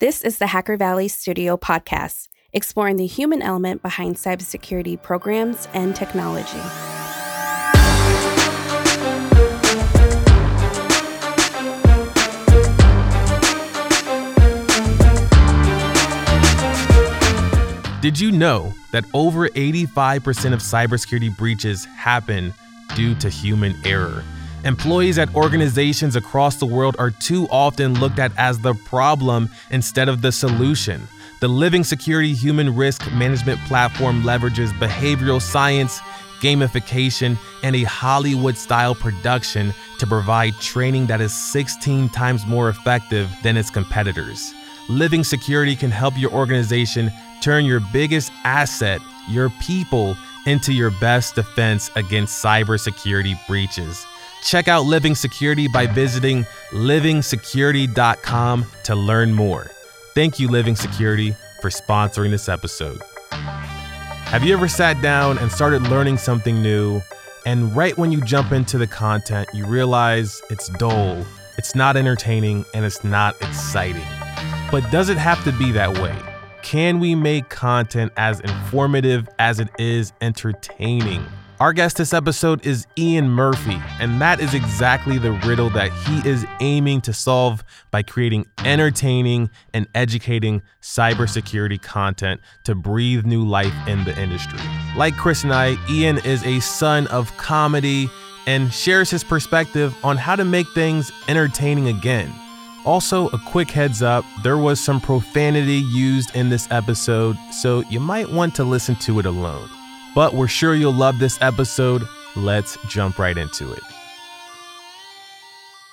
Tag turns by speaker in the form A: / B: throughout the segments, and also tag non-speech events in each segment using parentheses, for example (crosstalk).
A: This is the Hacker Valley Studio podcast, exploring the human element behind cybersecurity programs and technology.
B: Did you know that over 85% of cybersecurity breaches happen due to human error? Employees at organizations across the world are too often looked at as the problem instead of the solution. The Living Security Human Risk Management Platform leverages behavioral science, gamification, and a Hollywood style production to provide training that is 16 times more effective than its competitors. Living Security can help your organization turn your biggest asset, your people, into your best defense against cybersecurity breaches. Check out Living Security by visiting livingsecurity.com to learn more. Thank you, Living Security, for sponsoring this episode. Have you ever sat down and started learning something new, and right when you jump into the content, you realize it's dull, it's not entertaining, and it's not exciting? But does it have to be that way? Can we make content as informative as it is entertaining? Our guest this episode is Ian Murphy, and that is exactly the riddle that he is aiming to solve by creating entertaining and educating cybersecurity content to breathe new life in the industry. Like Chris and I, Ian is a son of comedy and shares his perspective on how to make things entertaining again. Also, a quick heads up there was some profanity used in this episode, so you might want to listen to it alone. But we're sure you'll love this episode. Let's jump right into it.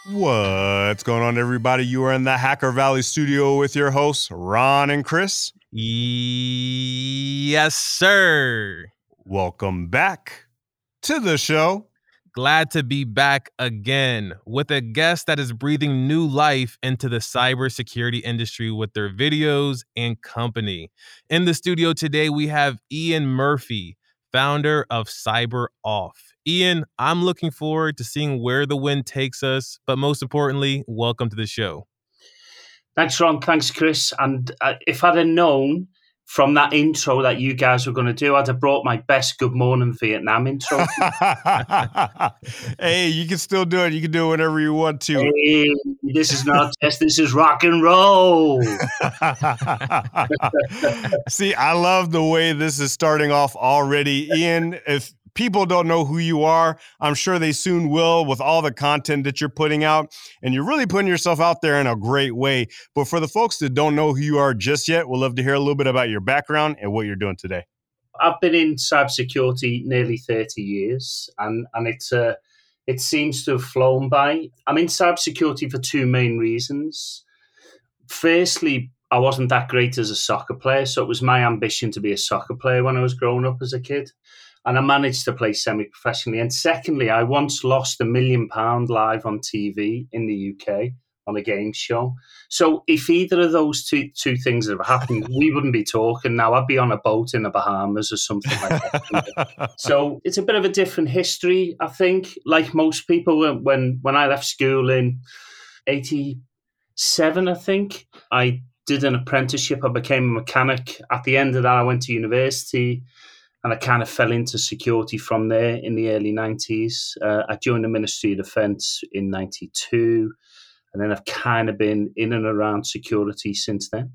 C: What's going on, everybody? You are in the Hacker Valley studio with your hosts, Ron and Chris.
B: Yes, sir.
C: Welcome back to the show.
B: Glad to be back again with a guest that is breathing new life into the cybersecurity industry with their videos and company. In the studio today, we have Ian Murphy founder of Cyber Off. Ian, I'm looking forward to seeing where the wind takes us, but most importantly, welcome to the show.
D: Thanks, Ron. Thanks, Chris. And uh, if I'd have known from that intro that you guys were going to do, I'd have brought my best Good Morning Vietnam intro. (laughs)
C: hey, you can still do it. You can do it whenever you want to.
D: Hey, this is not test. This is rock and roll. (laughs)
C: See, I love the way this is starting off already. Ian, if people don't know who you are. I'm sure they soon will with all the content that you're putting out. And you're really putting yourself out there in a great way. But for the folks that don't know who you are just yet, we'd love to hear a little bit about your background and what you're doing today.
D: I've been in cybersecurity nearly 30 years, and, and it's uh, it seems to have flown by. I'm in cybersecurity for two main reasons. Firstly, I wasn't that great as a soccer player, so it was my ambition to be a soccer player when I was growing up as a kid and I managed to play semi professionally. And secondly, I once lost a million pound live on TV in the UK on a game show. So if either of those two two things have happened, (laughs) we wouldn't be talking now. I'd be on a boat in the Bahamas or something like that. (laughs) so it's a bit of a different history, I think. Like most people, when when I left school in '87, I think I did an apprenticeship. I became a mechanic. At the end of that, I went to university and I kind of fell into security from there in the early 90s. Uh, I joined the Ministry of Defence in 92, and then I've kind of been in and around security since then.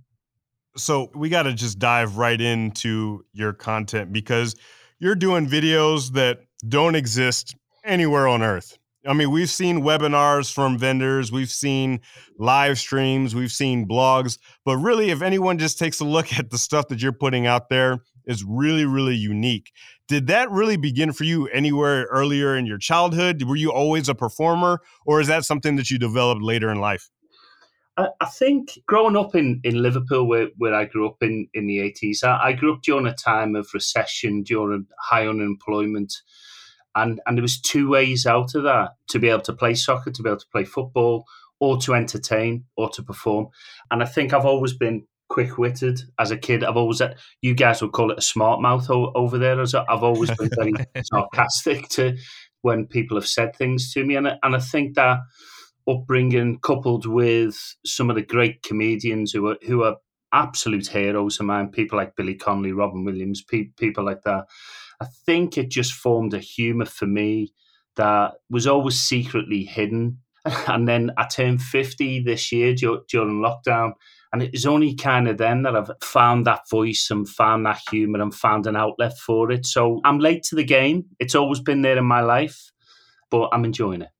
C: So we got to just dive right into your content because you're doing videos that don't exist anywhere on earth. I mean, we've seen webinars from vendors, we've seen live streams, we've seen blogs, but really, if anyone just takes a look at the stuff that you're putting out there, is really, really unique. Did that really begin for you anywhere earlier in your childhood? Were you always a performer, or is that something that you developed later in life?
D: I think growing up in, in Liverpool, where, where I grew up in, in the 80s, I, I grew up during a time of recession, during high unemployment. And, and there was two ways out of that to be able to play soccer, to be able to play football, or to entertain, or to perform. And I think I've always been quick witted as a kid. I've always, you guys would call it a smart mouth over there. As I've always been very (laughs) sarcastic to when people have said things to me, and I, and I think that upbringing, coupled with some of the great comedians who are who are absolute heroes of mine, people like Billy Connolly, Robin Williams, pe- people like that. I think it just formed a humour for me that was always secretly hidden. (laughs) And then I turned 50 this year during lockdown. And it was only kind of then that I've found that voice and found that humour and found an outlet for it. So I'm late to the game. It's always been there in my life, but I'm enjoying it.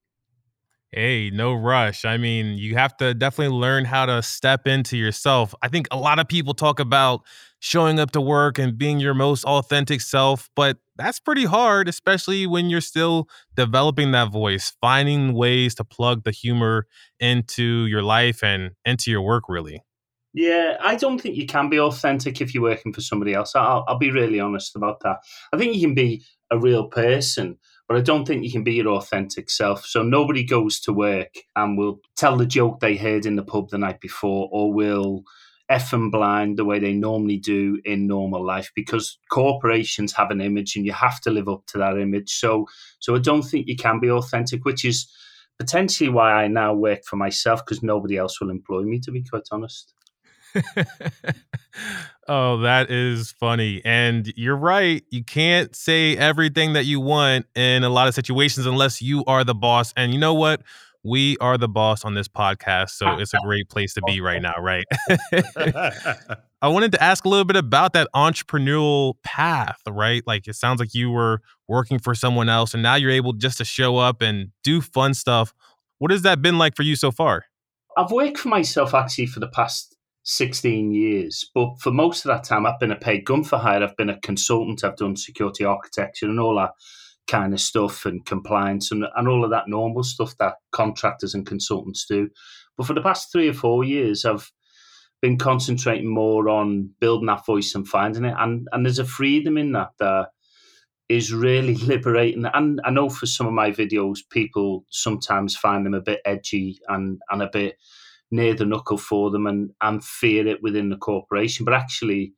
B: Hey, no rush. I mean, you have to definitely learn how to step into yourself. I think a lot of people talk about showing up to work and being your most authentic self, but that's pretty hard, especially when you're still developing that voice, finding ways to plug the humor into your life and into your work, really.
D: Yeah, I don't think you can be authentic if you're working for somebody else. I'll, I'll be really honest about that. I think you can be a real person, but I don't think you can be your authentic self. So nobody goes to work and will tell the joke they heard in the pub the night before or will F and blind the way they normally do in normal life because corporations have an image and you have to live up to that image. So so I don't think you can be authentic, which is potentially why I now work for myself because nobody else will employ me, to be quite honest. (laughs)
B: oh, that is funny. And you're right. You can't say everything that you want in a lot of situations unless you are the boss. And you know what? We are the boss on this podcast. So it's a (laughs) great place to be right now, right? (laughs) I wanted to ask a little bit about that entrepreneurial path, right? Like it sounds like you were working for someone else and now you're able just to show up and do fun stuff. What has that been like for you so far?
D: I've worked for myself actually for the past 16 years. But for most of that time, I've been a paid gun for hire. I've been a consultant. I've done security architecture and all that kind of stuff and compliance and, and all of that normal stuff that contractors and consultants do. But for the past three or four years, I've been concentrating more on building that voice and finding it. And, and there's a freedom in that that is really (laughs) liberating. And I know for some of my videos, people sometimes find them a bit edgy and, and a bit near the knuckle for them and, and fear it within the corporation. But actually,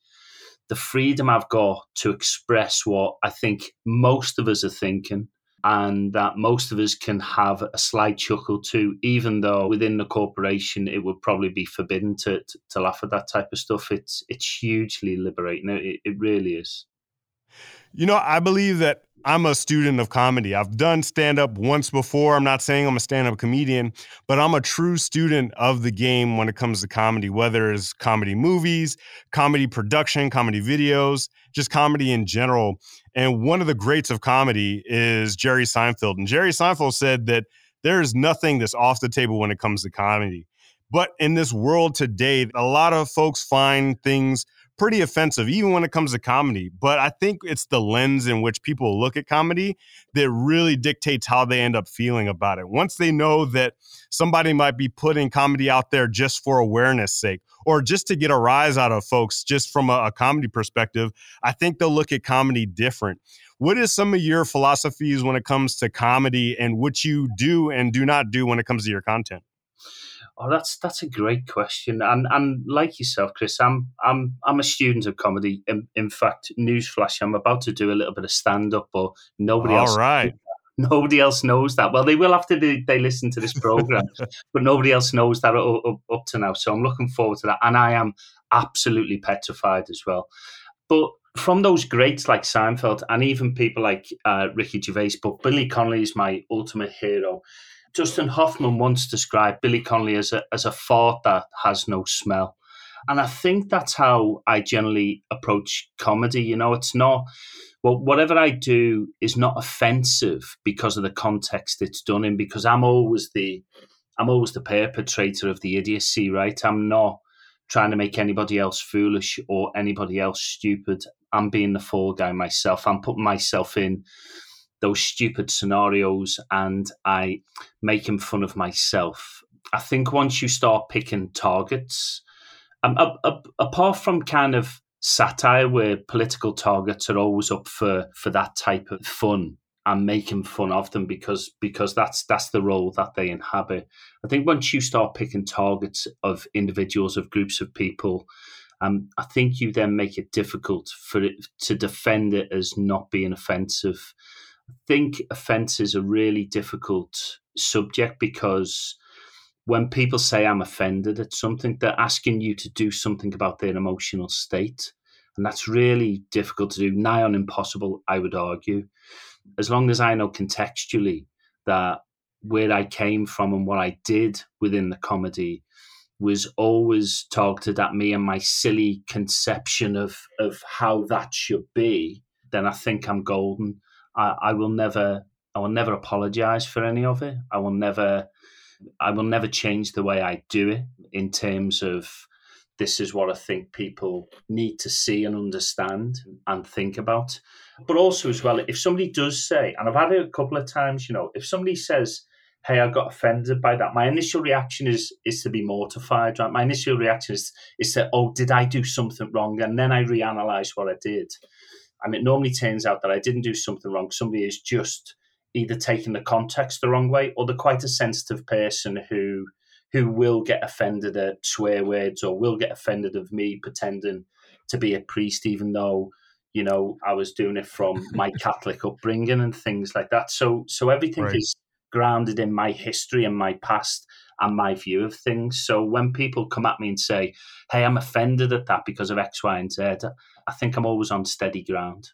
D: the freedom I've got to express what I think most of us are thinking and that most of us can have a slight chuckle to, even though within the corporation it would probably be forbidden to, to, to laugh at that type of stuff. It's it's hugely liberating. It, it really is.
C: You know, I believe that I'm a student of comedy. I've done stand up once before. I'm not saying I'm a stand up comedian, but I'm a true student of the game when it comes to comedy, whether it's comedy movies, comedy production, comedy videos, just comedy in general. And one of the greats of comedy is Jerry Seinfeld. And Jerry Seinfeld said that there is nothing that's off the table when it comes to comedy. But in this world today, a lot of folks find things pretty offensive, even when it comes to comedy. But I think it's the lens in which people look at comedy that really dictates how they end up feeling about it. Once they know that somebody might be putting comedy out there just for awareness sake or just to get a rise out of folks just from a, a comedy perspective, I think they'll look at comedy different. What is some of your philosophies when it comes to comedy and what you do and do not do when it comes to your content?
D: Oh, that's that's a great question, and and like yourself, Chris, I'm I'm I'm a student of comedy. In, in fact, newsflash, I'm about to do a little bit of stand up, but nobody
C: All
D: else.
C: right. (laughs)
D: Nobody else knows that. Well, they will after they, they listen to this program, (laughs) but nobody else knows that up, up, up to now. So I'm looking forward to that, and I am absolutely petrified as well. But from those greats like Seinfeld and even people like uh, Ricky Gervais, but Billy Connolly is my ultimate hero. Dustin Hoffman once described Billy Connolly as a, as a fart that has no smell. And I think that's how I generally approach comedy. You know, it's not, well, whatever I do is not offensive because of the context it's done in, because I'm always the, I'm always the perpetrator of the idiocy, right? I'm not trying to make anybody else foolish or anybody else stupid. I'm being the fall guy myself. I'm putting myself in those stupid scenarios and I making fun of myself. I think once you start picking targets, um, apart from kind of satire where political targets are always up for for that type of fun and making fun of them because because that's that's the role that they inhabit. I think once you start picking targets of individuals of groups of people, um, I think you then make it difficult for it to defend it as not being offensive. Think offence is a really difficult subject because when people say I'm offended at something, they're asking you to do something about their emotional state. And that's really difficult to do, nigh on impossible, I would argue. As long as I know contextually that where I came from and what I did within the comedy was always targeted at me and my silly conception of of how that should be, then I think I'm golden. I, I will never I will never apologize for any of it. I will never I will never change the way I do it in terms of this is what I think people need to see and understand and think about. But also as well, if somebody does say, and I've had it a couple of times, you know, if somebody says, hey, I got offended by that. My initial reaction is is to be mortified. Right? My initial reaction is is to, oh, did I do something wrong? And then I reanalyze what I did. And it normally turns out that I didn't do something wrong. Somebody is just either taking the context the wrong way or they're quite a sensitive person who who will get offended at swear words or will get offended of me pretending to be a priest, even though you know I was doing it from (laughs) my Catholic upbringing and things like that. So so everything right. is grounded in my history and my past and my view of things. So when people come at me and say, "Hey, I'm offended at that because of X, Y, and Z," I think I'm always on steady ground.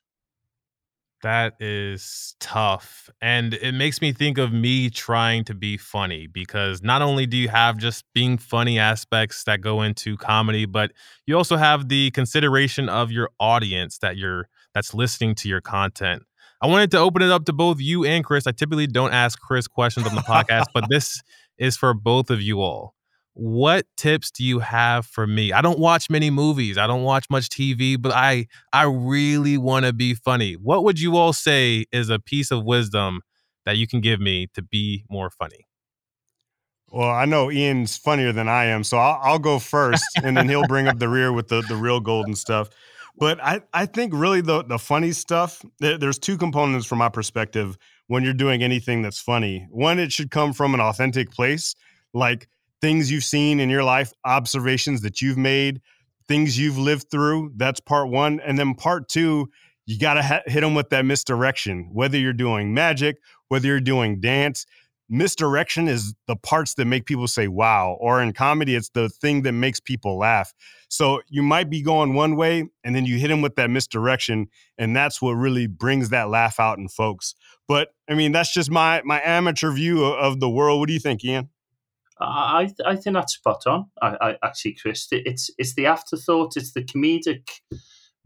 B: That is tough. And it makes me think of me trying to be funny because not only do you have just being funny aspects that go into comedy, but you also have the consideration of your audience that you're that's listening to your content. I wanted to open it up to both you and Chris. I typically don't ask Chris questions on the podcast, but this is for both of you all. What tips do you have for me? I don't watch many movies. I don't watch much TV, but I I really want to be funny. What would you all say is a piece of wisdom that you can give me to be more funny?
C: Well, I know Ian's funnier than I am, so I'll, I'll go (laughs) first, and then he'll bring up the rear with the the real golden stuff. But I, I think really the the funny stuff, there's two components from my perspective when you're doing anything that's funny. One, it should come from an authentic place, like things you've seen in your life, observations that you've made, things you've lived through. That's part one. And then part two, you got to ha- hit them with that misdirection, whether you're doing magic, whether you're doing dance misdirection is the parts that make people say wow or in comedy it's the thing that makes people laugh so you might be going one way and then you hit them with that misdirection and that's what really brings that laugh out in folks but i mean that's just my my amateur view of the world what do you think ian
D: I I think that's spot on. I, I actually, Chris, it's it's the afterthought. It's the comedic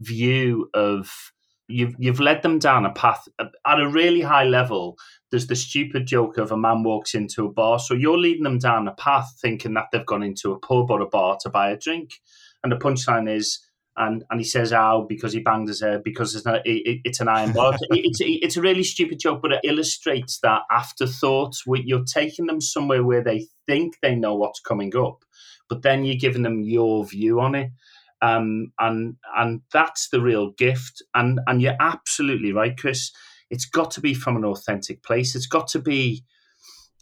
D: view of you've you've led them down a path uh, at a really high level. There's the stupid joke of a man walks into a bar, so you're leading them down a path thinking that they've gone into a pub or a bar to buy a drink, and the punchline is. And, and he says ow because he banged his head because it's, not, it, it's an iron bar. it's, it's a really stupid joke, but it illustrates that afterthought. You're taking them somewhere where they think they know what's coming up, but then you're giving them your view on it. Um, and and that's the real gift. And and you're absolutely right, Chris. It's got to be from an authentic place. It's got to be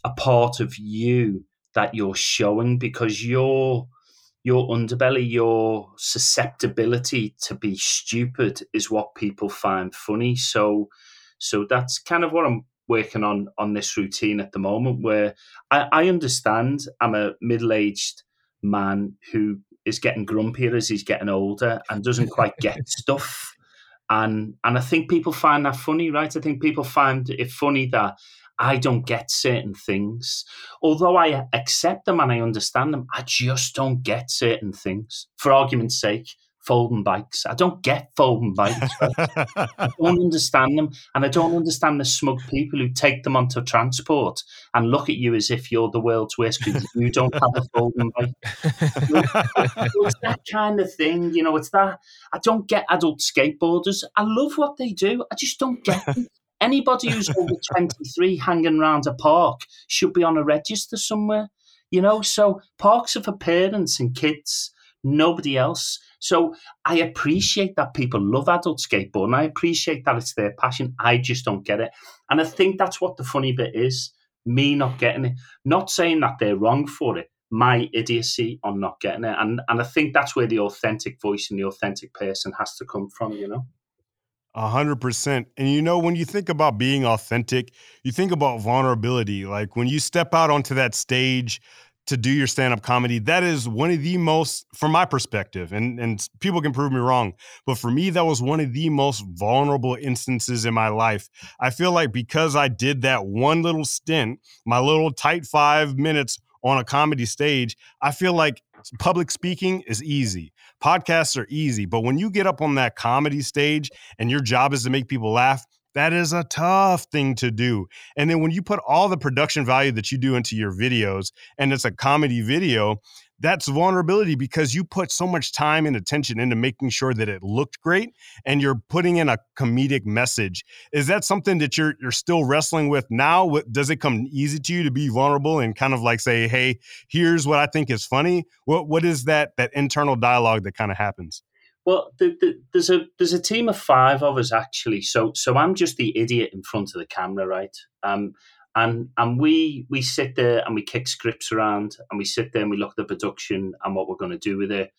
D: a part of you that you're showing because your your underbelly, your susceptibility to be stupid is what people find funny. So so that's kind of what I'm working on on this routine at the moment where I, I understand I'm a middle aged man who is getting grumpier as he's getting older and doesn't quite get (laughs) stuff. And and I think people find that funny, right? I think people find it funny that I don't get certain things. Although I accept them and I understand them, I just don't get certain things. For argument's sake, folding bikes. I don't get folding bikes. I don't understand them. And I don't understand the smug people who take them onto transport and look at you as if you're the world's worst because you don't have a folding bike. it's that kind of thing. You know, it's that. I don't get adult skateboarders. I love what they do. I just don't get them. Anybody who's over 23 hanging around a park should be on a register somewhere. You know, so parks are for parents and kids, nobody else. So I appreciate that people love adult skateboarding. I appreciate that it's their passion. I just don't get it. And I think that's what the funny bit is me not getting it. Not saying that they're wrong for it, my idiocy on not getting it. And, and I think that's where the authentic voice and the authentic person has to come from, you know?
C: A hundred percent. And you know, when you think about being authentic, you think about vulnerability. Like when you step out onto that stage, to do your stand-up comedy that is one of the most from my perspective and and people can prove me wrong but for me that was one of the most vulnerable instances in my life. I feel like because i did that one little stint my little tight 5 minutes on a comedy stage i feel like public speaking is easy. Podcasts are easy but when you get up on that comedy stage and your job is to make people laugh that is a tough thing to do. And then when you put all the production value that you do into your videos and it's a comedy video, that's vulnerability because you put so much time and attention into making sure that it looked great and you're putting in a comedic message. Is that something that you're you're still wrestling with now? Does it come easy to you to be vulnerable and kind of like say, "Hey, here's what I think is funny"? What what is that that internal dialogue that kind of happens?
D: Well, the, the, there's a there's a team of five of us actually. So so I'm just the idiot in front of the camera, right? Um, and and we we sit there and we kick scripts around and we sit there and we look at the production and what we're going to do with it.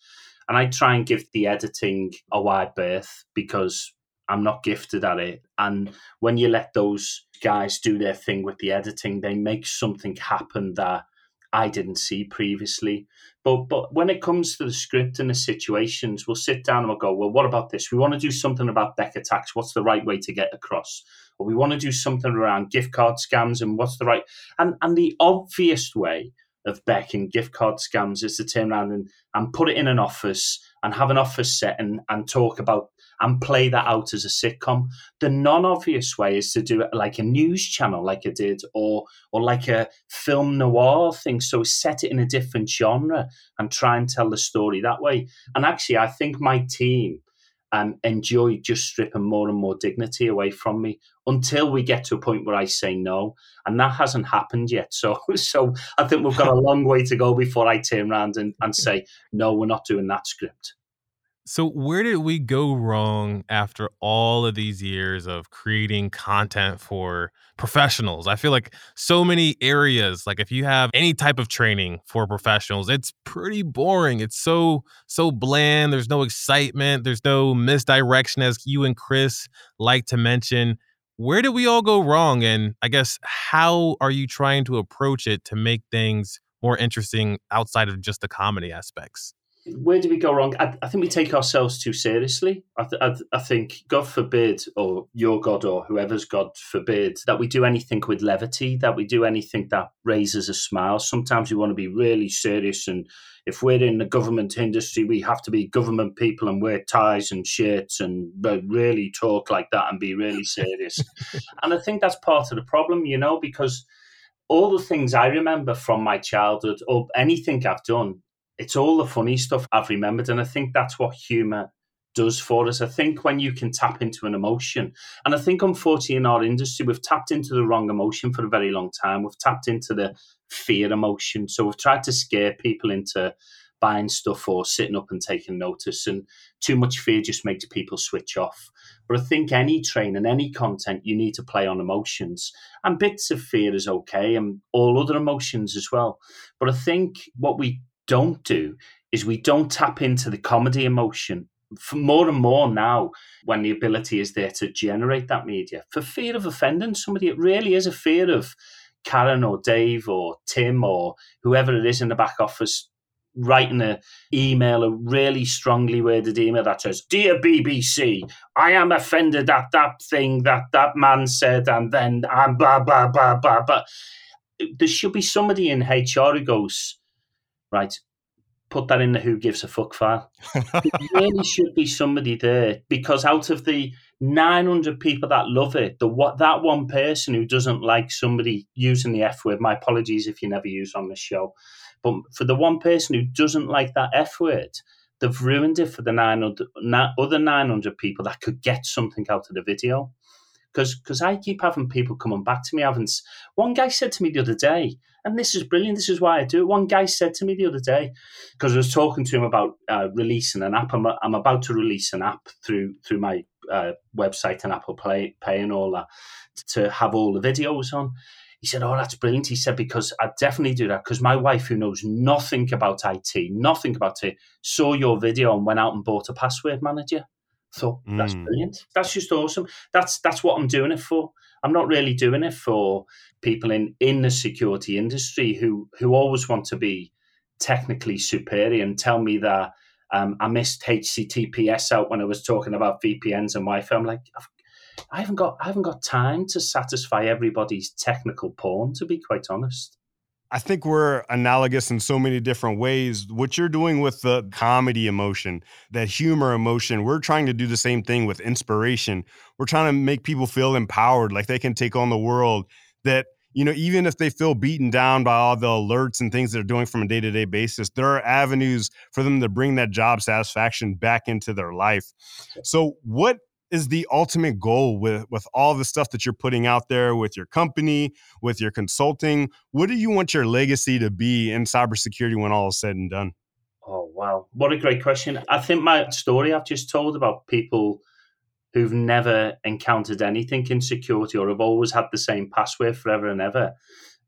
D: And I try and give the editing a wide berth because I'm not gifted at it. And when you let those guys do their thing with the editing, they make something happen that I didn't see previously. But but when it comes to the script and the situations, we'll sit down and we'll go, well, what about this? We want to do something about BEC attacks. What's the right way to get across? Or we want to do something around gift card scams and what's the right and and the obvious way of BEC and gift card scams is to turn around and, and put it in an office and have an office set and, and talk about and play that out as a sitcom. The non-obvious way is to do it like a news channel, like I did, or or like a film noir thing. So set it in a different genre and try and tell the story that way. And actually, I think my team um, enjoy just stripping more and more dignity away from me until we get to a point where I say no, and that hasn't happened yet. So, (laughs) so I think we've got a long way to go before I turn around and, and say no, we're not doing that script.
B: So, where did we go wrong after all of these years of creating content for professionals? I feel like so many areas, like if you have any type of training for professionals, it's pretty boring. It's so, so bland. There's no excitement, there's no misdirection, as you and Chris like to mention. Where did we all go wrong? And I guess, how are you trying to approach it to make things more interesting outside of just the comedy aspects?
D: Where do we go wrong? I, I, think we take ourselves too seriously. I, th- I, th- I, think, God forbid, or your God, or whoever's God forbid, that we do anything with levity, that we do anything that raises a smile. Sometimes we want to be really serious. And if we're in the government industry, we have to be government people and wear ties and shirts and really talk like that and be really serious. (laughs) and I think that's part of the problem, you know, because all the things I remember from my childhood or anything I've done it's all the funny stuff I've remembered. And I think that's what humor does for us. I think when you can tap into an emotion, and I think unfortunately in our industry, we've tapped into the wrong emotion for a very long time. We've tapped into the fear emotion. So we've tried to scare people into buying stuff or sitting up and taking notice. And too much fear just makes people switch off. But I think any training, any content, you need to play on emotions. And bits of fear is okay, and all other emotions as well. But I think what we don't do is we don't tap into the comedy emotion for more and more now when the ability is there to generate that media for fear of offending somebody. It really is a fear of karen or dave or tim or whoever it is in the back office writing an email a really strongly worded email that says dear bbc i am offended at that thing that that man said and then i'm blah blah blah blah blah. There should be somebody in hr who goes right, put that in the who gives a fuck file. (laughs) there really should be somebody there because out of the 900 people that love it, the what that one person who doesn't like somebody using the F word, my apologies if you never use on the show, but for the one person who doesn't like that F word, they've ruined it for the 900, other 900 people that could get something out of the video. Because because I keep having people coming back to me. I haven't. One guy said to me the other day, and this is brilliant. This is why I do it. One guy said to me the other day, because I was talking to him about uh, releasing an app. I'm, I'm about to release an app through through my uh, website and Apple Play, Pay and all that to have all the videos on. He said, "Oh, that's brilliant." He said because I definitely do that because my wife, who knows nothing about IT, nothing about it, saw your video and went out and bought a password manager thought that's mm. brilliant. That's just awesome. That's that's what I'm doing it for. I'm not really doing it for people in in the security industry who who always want to be technically superior and tell me that um, I missed HTTPS out when I was talking about VPNs and Wi-Fi. I'm like, I haven't got I haven't got time to satisfy everybody's technical porn. To be quite honest.
C: I think we're analogous in so many different ways. What you're doing with the comedy emotion, that humor emotion, we're trying to do the same thing with inspiration. We're trying to make people feel empowered, like they can take on the world. That, you know, even if they feel beaten down by all the alerts and things they're doing from a day to day basis, there are avenues for them to bring that job satisfaction back into their life. So, what is the ultimate goal with with all the stuff that you're putting out there with your company, with your consulting? What do you want your legacy to be in cybersecurity when all is said and done?
D: Oh wow, what a great question! I think my story I've just told about people who've never encountered anything in security or have always had the same password forever and ever.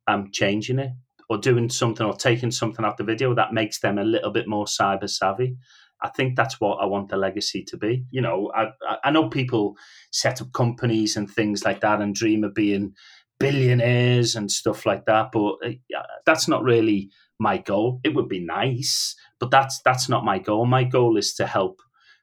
D: I'm changing it or doing something or taking something out the video that makes them a little bit more cyber savvy. I think that's what I want the legacy to be. You know, I, I know people set up companies and things like that and dream of being billionaires and stuff like that, but uh, that's not really my goal. It would be nice, but that's that's not my goal. My goal is to help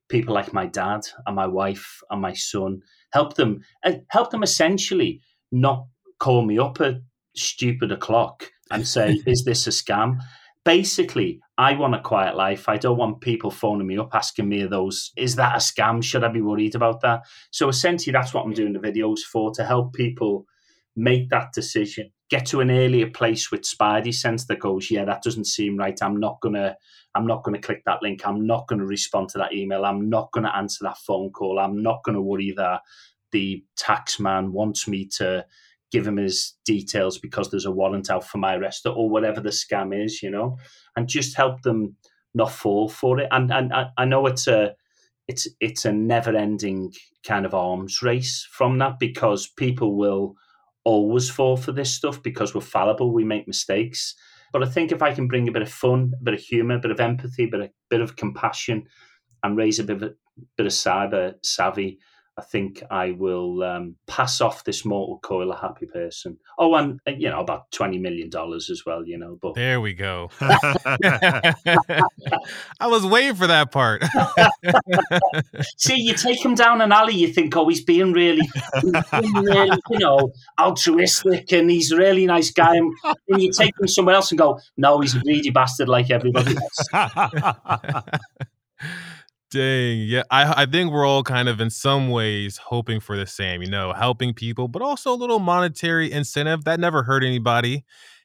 D: people like my dad and my wife and my son, help them help them essentially not call me up at stupid o'clock and say, (laughs) "Is this a scam?" Basically, I want a quiet life. I don't want people phoning me up asking me those, is that a scam? Should I be worried about that? So essentially, that's what I'm doing the videos for to help people make that decision, get to an earlier place with Spidey sense that goes, yeah, that doesn't seem right. I'm not gonna, I'm not gonna click that link. I'm not gonna respond to that email. I'm not gonna answer that phone call. I'm not gonna worry that the tax man wants me to give him his details because there's a warrant out for my arrest or whatever the scam is, you know, and just help them not fall for it. And and I, I know it's a it's it's a never ending kind of arms race from that because people will always fall for this stuff because we're fallible, we make mistakes. But I think if I can bring a bit of fun, a bit of humor, a bit of empathy, a bit of, bit of compassion, and raise a bit of a bit of cyber savvy, I think I will um, pass off this mortal coil a happy person. Oh, and you know about twenty million dollars as well. You know, but
B: there we go. (laughs) (laughs) I was waiting for that part. (laughs)
D: See, you take him down an alley, you think, oh, he's being really, he's being really, you know, altruistic, and he's a really nice guy. And, and you take him somewhere else and go, no, he's a greedy bastard like everybody else.
B: Dang, yeah. I I think we're all kind of in some ways hoping for the same, you know, helping people, but also a little monetary incentive that never hurt anybody.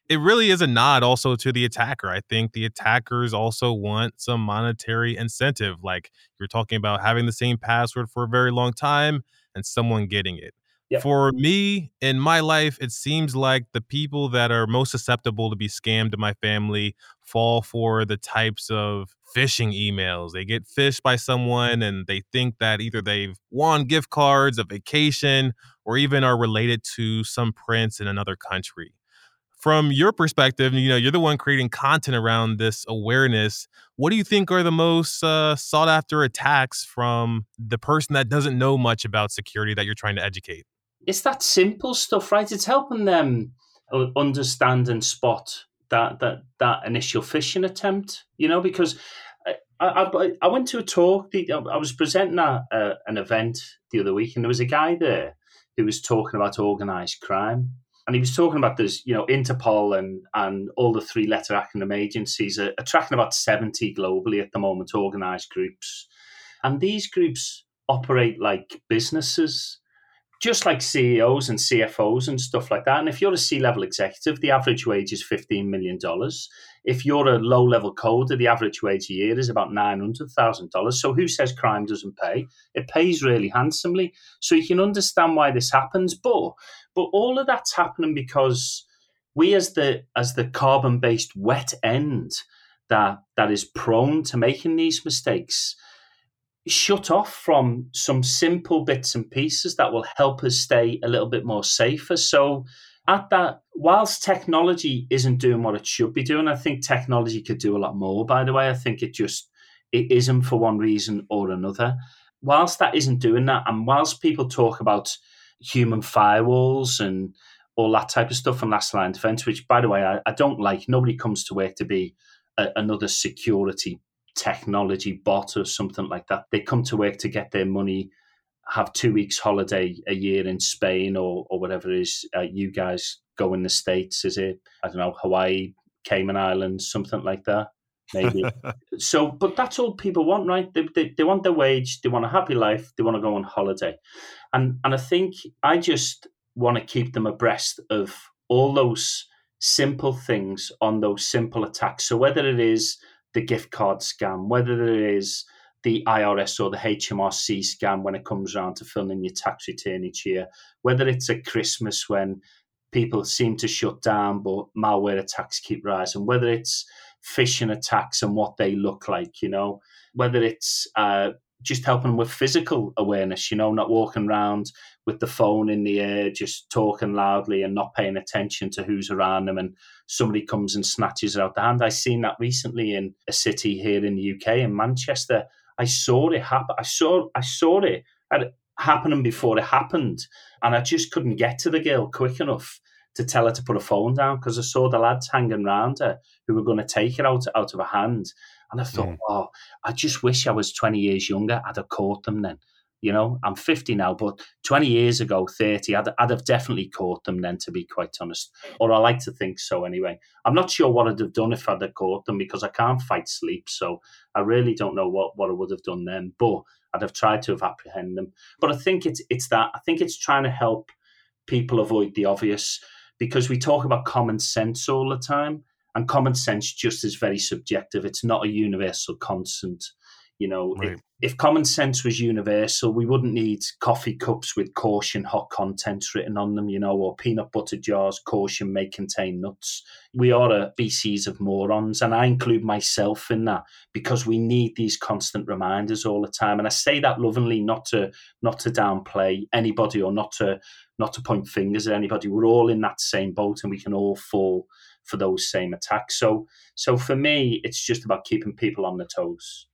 B: It really is a nod also to the attacker. I think the attackers also want some monetary incentive. Like you're talking about having the same password for a very long time and someone getting it. Yep. For me in my life, it seems like the people that are most susceptible to be scammed in my family fall for the types of phishing emails. They get phished by someone and they think that either they've won gift cards, a vacation, or even are related to some prince in another country. From your perspective, you know, you're the one creating content around this awareness. What do you think are the most uh, sought after attacks from the person that doesn't know much about security that you're trying to educate?
D: It's that simple stuff, right? It's helping them understand and spot that that that initial phishing attempt, you know, because I, I, I went to a talk. I was presenting at uh, an event the other week, and there was a guy there who was talking about organized crime, and he was talking about this, you know, Interpol and and all the three letter acronym agencies are, are tracking about seventy globally at the moment, organized groups, and these groups operate like businesses just like CEOs and CFOs and stuff like that. And if you're a C level executive, the average wage is $15 million. If you're a low level coder, the average wage a year is about $900,000. So who says crime doesn't pay? It pays really handsomely. So you can understand why this happens. But, but all of that's happening because we as the, as the carbon based wet end that, that is prone to making these mistakes, shut off from some simple bits and pieces that will help us stay a little bit more safer. So, at that, whilst technology isn't doing what it should be doing, I think technology could do a lot more. By the way, I think it just it isn't for one reason or another. whilst that isn't doing that, and whilst people talk about human firewalls and all that type of stuff and last line defense, which by the way I, I don't like. Nobody comes to work to be a, another security technology bot or something like that. They come to work to get their money, have two weeks holiday a year in Spain or or whatever it is. Uh, you guys go in the states, is it? I don't know Hawaii, Cayman Islands, something like that. Maybe. (laughs) so, but that's all people want, right? They, they, they want their wage, they want a happy life, they want to go on holiday, and and I think I just want to keep them abreast of all those simple things on those simple attacks. So whether it is the gift card scam, whether it is the IRS or the HMRC scam when it comes around to filling your tax return each year, whether it's at Christmas when people seem to shut down but malware attacks keep rising, whether it's phishing attacks and what they look like, you know, whether it's uh, just helping them with physical awareness, you know, not walking around with the phone in the air, just talking loudly and not paying attention to who's around them. And somebody comes and snatches it out the hand. I seen that recently in a city here in the UK, in Manchester. I saw it happen. I saw, I saw it happening before it happened, and I just couldn't get to the girl quick enough to tell her to put her phone down because I saw the lads hanging around her who were going to take it out out of her hand. And I thought, mm. oh, I just wish I was 20 years younger. I'd have caught them then. You know, I'm 50 now, but 20 years ago, 30, I'd, I'd have definitely caught them then, to be quite honest. Or I like to think so anyway. I'm not sure what I'd have done if I'd have caught them because I can't fight sleep. So I really don't know what, what I would have done then. But I'd have tried to have apprehended them. But I think it's it's that. I think it's trying to help people avoid the obvious because we talk about common sense all the time. And common sense just is very subjective. It's not a universal constant. You know, right. if, if, common sense was universal, we wouldn't need coffee cups with caution hot contents written on them, you know, or peanut butter jars, caution may contain nuts. We are a species of morons, and I include myself in that because we need these constant reminders all the time. And I say that lovingly, not to not to downplay anybody or not to not to point fingers at anybody. We're all in that same boat, and we can all fall for those same attacks. So, so for me, it's just about keeping people on their toes.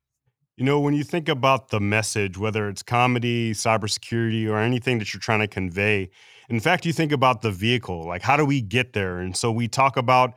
C: You know, when you think about the message, whether it's comedy, cybersecurity, or anything that you're trying to convey, in fact, you think about the vehicle, like how do we get there? And so we talk about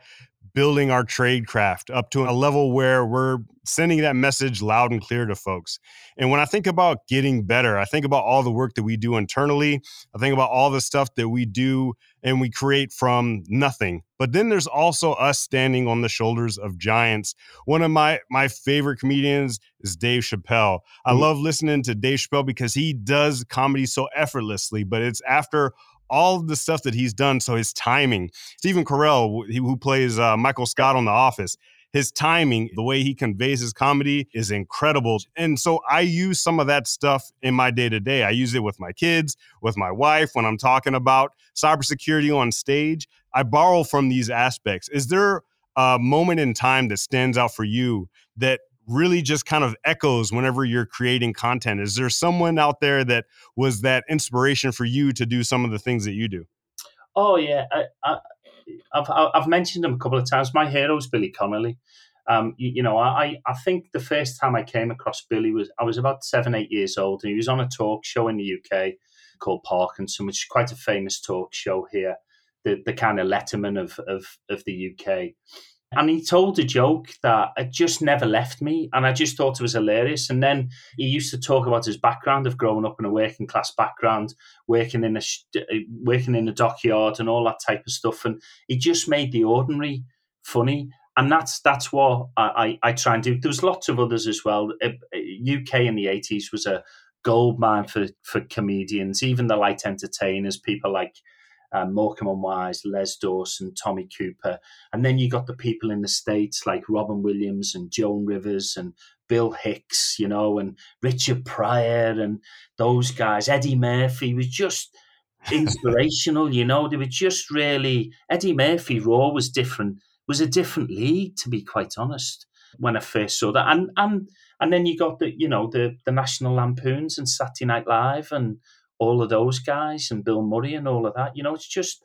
C: building our trade craft up to a level where we're sending that message loud and clear to folks. And when I think about getting better, I think about all the work that we do internally. I think about all the stuff that we do and we create from nothing. But then there's also us standing on the shoulders of giants. One of my my favorite comedians is Dave Chappelle. I mm-hmm. love listening to Dave Chappelle because he does comedy so effortlessly, but it's after all the stuff that he's done. So his timing, Stephen Carell, who plays uh, Michael Scott on The Office, his timing, the way he conveys his comedy is incredible. And so I use some of that stuff in my day to day. I use it with my kids, with my wife, when I'm talking about cybersecurity on stage. I borrow from these aspects. Is there a moment in time that stands out for you that really just kind of echoes whenever you're creating content? Is there someone out there that was that inspiration for you to do some of the things that you do?
D: Oh yeah, I, I've I've mentioned him a couple of times. My hero is Billy Connolly. Um, you, you, know, I I think the first time I came across Billy was I was about seven eight years old, and he was on a talk show in the UK called Parkinson, which is quite a famous talk show here, the the kind of Letterman of of of the UK. And he told a joke that it just never left me. And I just thought it was hilarious. And then he used to talk about his background of growing up in a working class background, working in a, uh, working in a dockyard and all that type of stuff. And he just made the ordinary funny. And that's that's what I, I, I try and do. There was lots of others as well. Uh, uh, UK in the 80s was a gold mine for, for comedians, even the light entertainers, people like um, Morecambe and Wise, Les Dawson, Tommy Cooper. And then you got the people in the States like Robin Williams and Joan Rivers and Bill Hicks, you know, and Richard Pryor and those guys. Eddie Murphy was just (laughs) inspirational, you know. They were just really Eddie Murphy Raw was different, was a different league, to be quite honest, when I first saw that. And and and then you got the, you know, the the National Lampoons and Saturday Night Live and all of those guys and Bill Murray and all of that. You know, it's just,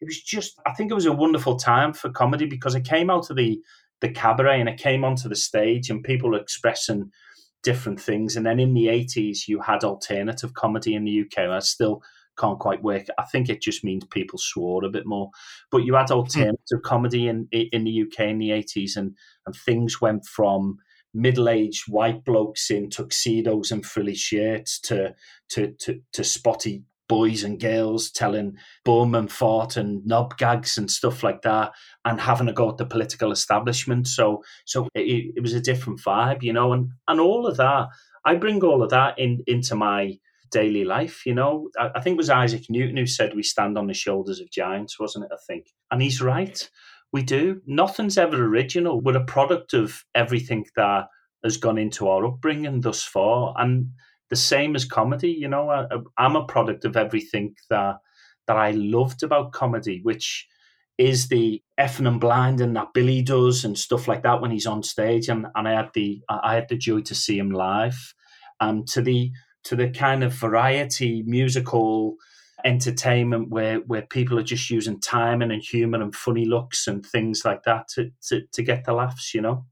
D: it was just, I think it was a wonderful time for comedy because it came out of the, the cabaret and it came onto the stage and people were expressing different things. And then in the 80s, you had alternative comedy in the UK. I still can't quite work. I think it just means people swore a bit more. But you had hmm. alternative comedy in in the UK in the 80s, and, and things went from middle-aged white blokes in tuxedos and frilly shirts to to to, to spotty boys and girls telling bum and fart and knob gags and stuff like that and having a go at the political establishment. So so it, it was a different vibe you know and and all of that i bring all of that in into my daily life you know. I, I think it was isaac newton who said we stand on the shoulders of giants wasn't it i think? And he's right we do nothing's ever original we're a product of everything that has gone into our upbringing thus far and the same as comedy. You know, I, I'm a product of everything that that I loved about comedy, which is the effing and blind and that Billy does and stuff like that when he's on stage. And, and I had the I had the joy to see him live. Um, to the to the kind of variety musical entertainment where where people are just using timing and humor and funny looks and things like that to, to to get the laughs, you know.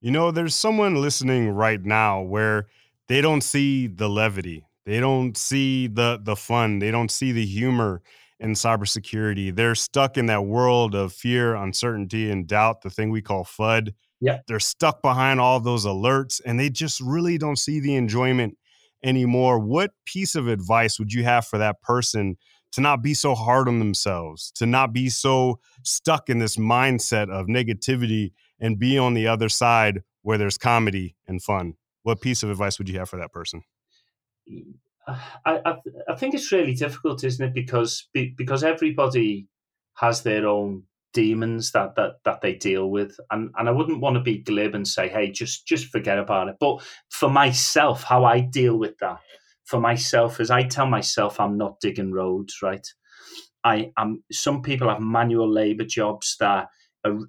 C: You know, there's someone listening right now where they don't see the levity. They don't see the the fun. They don't see the humor in cybersecurity. They're stuck in that world of fear, uncertainty, and doubt, the thing we call FUD.
D: Yeah.
C: They're stuck behind all those alerts and they just really don't see the enjoyment anymore. What piece of advice would you have for that person to not be so hard on themselves, to not be so stuck in this mindset of negativity and be on the other side where there's comedy and fun? what piece of advice would you have for that person?
D: I, I, I think it's really difficult, isn't it? Because because everybody has their own demons that that that they deal with, and and I wouldn't want to be glib and say, hey, just just forget about it. But for myself, how I deal with that for myself is I tell myself I'm not digging roads, right? I am. Some people have manual labor jobs that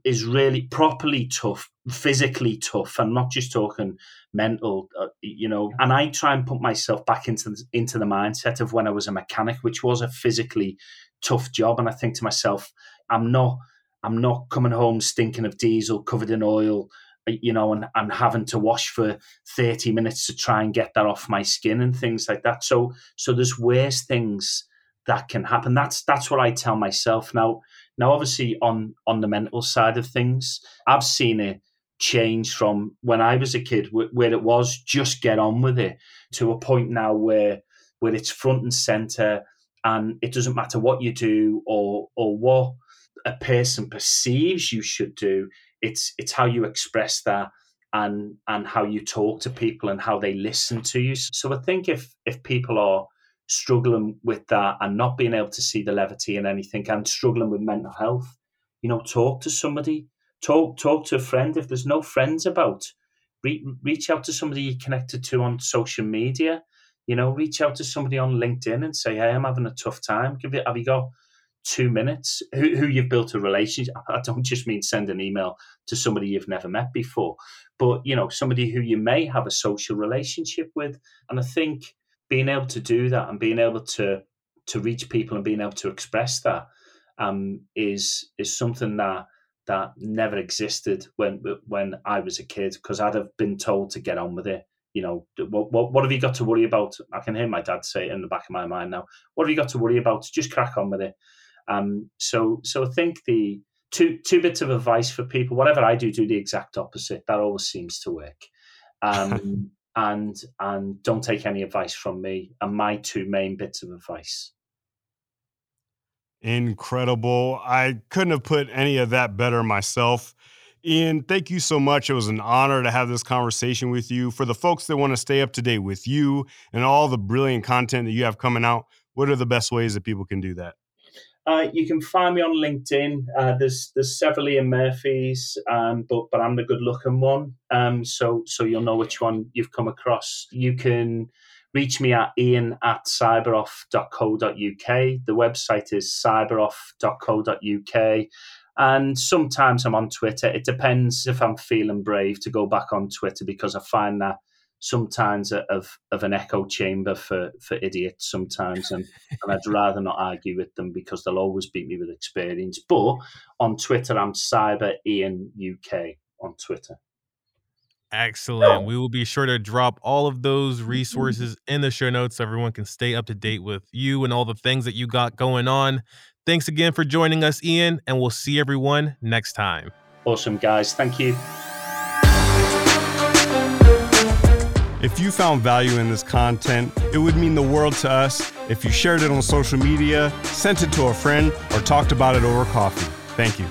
D: is really properly tough, physically tough. I'm not just talking mental, uh, you know. And I try and put myself back into the, into the mindset of when I was a mechanic, which was a physically tough job. And I think to myself, I'm not, I'm not coming home stinking of diesel, covered in oil, uh, you know, and, and having to wash for 30 minutes to try and get that off my skin and things like that. So, so there's worse things that can happen. That's that's what I tell myself now now, obviously, on on the mental side of things, I've seen it change from when I was a kid, where it was just get on with it, to a point now where where it's front and center, and it doesn't matter what you do or or what a person perceives you should do. It's it's how you express that and and how you talk to people and how they listen to you. So I think if if people are struggling with that and not being able to see the levity in anything and struggling with mental health, you know, talk to somebody, talk talk to a friend. If there's no friends about, re- reach out to somebody you're connected to on social media. You know, reach out to somebody on LinkedIn and say, "Hey, I'm having a tough time. Give it. Have you got two minutes? Who, who you've built a relationship? I don't just mean send an email to somebody you've never met before, but you know, somebody who you may have a social relationship with. And I think being able to do that and being able to to reach people and being able to express that um, is is something that that never existed when when I was a kid because I'd have been told to get on with it. You know, what, what what have you got to worry about? I can hear my dad say it in the back of my mind now. What have you got to worry about? Just crack on with it. Um, so so I think the two two bits of advice for people. Whatever I do, do the exact opposite. That always seems to work. Um, (laughs) and and don't take any advice from me and my two main bits of advice
C: incredible i couldn't have put any of that better myself ian thank you so much it was an honor to have this conversation with you for the folks that want to stay up to date with you and all the brilliant content that you have coming out what are the best ways that people can do that
D: uh, you can find me on LinkedIn. Uh, there's there's several Ian Murphys, um, but but I'm the good looking one. Um, so so you'll know which one you've come across. You can reach me at ian at cyberoff.co.uk. The website is cyberoff.co.uk. And sometimes I'm on Twitter. It depends if I'm feeling brave to go back on Twitter because I find that sometimes of of an echo chamber for for idiots sometimes and, and I'd rather not argue with them because they'll always beat me with experience but on Twitter I'm cyber Ian UK on Twitter
B: Excellent. We will be sure to drop all of those (laughs) resources in the show notes so everyone can stay up to date with you and all the things that you got going on. Thanks again for joining us, Ian, and we'll see everyone next time.
D: Awesome, guys. Thank you.
C: If you found value in this content, it would mean the world to us if you shared it on social media, sent it to a friend, or talked about it over coffee. Thank you.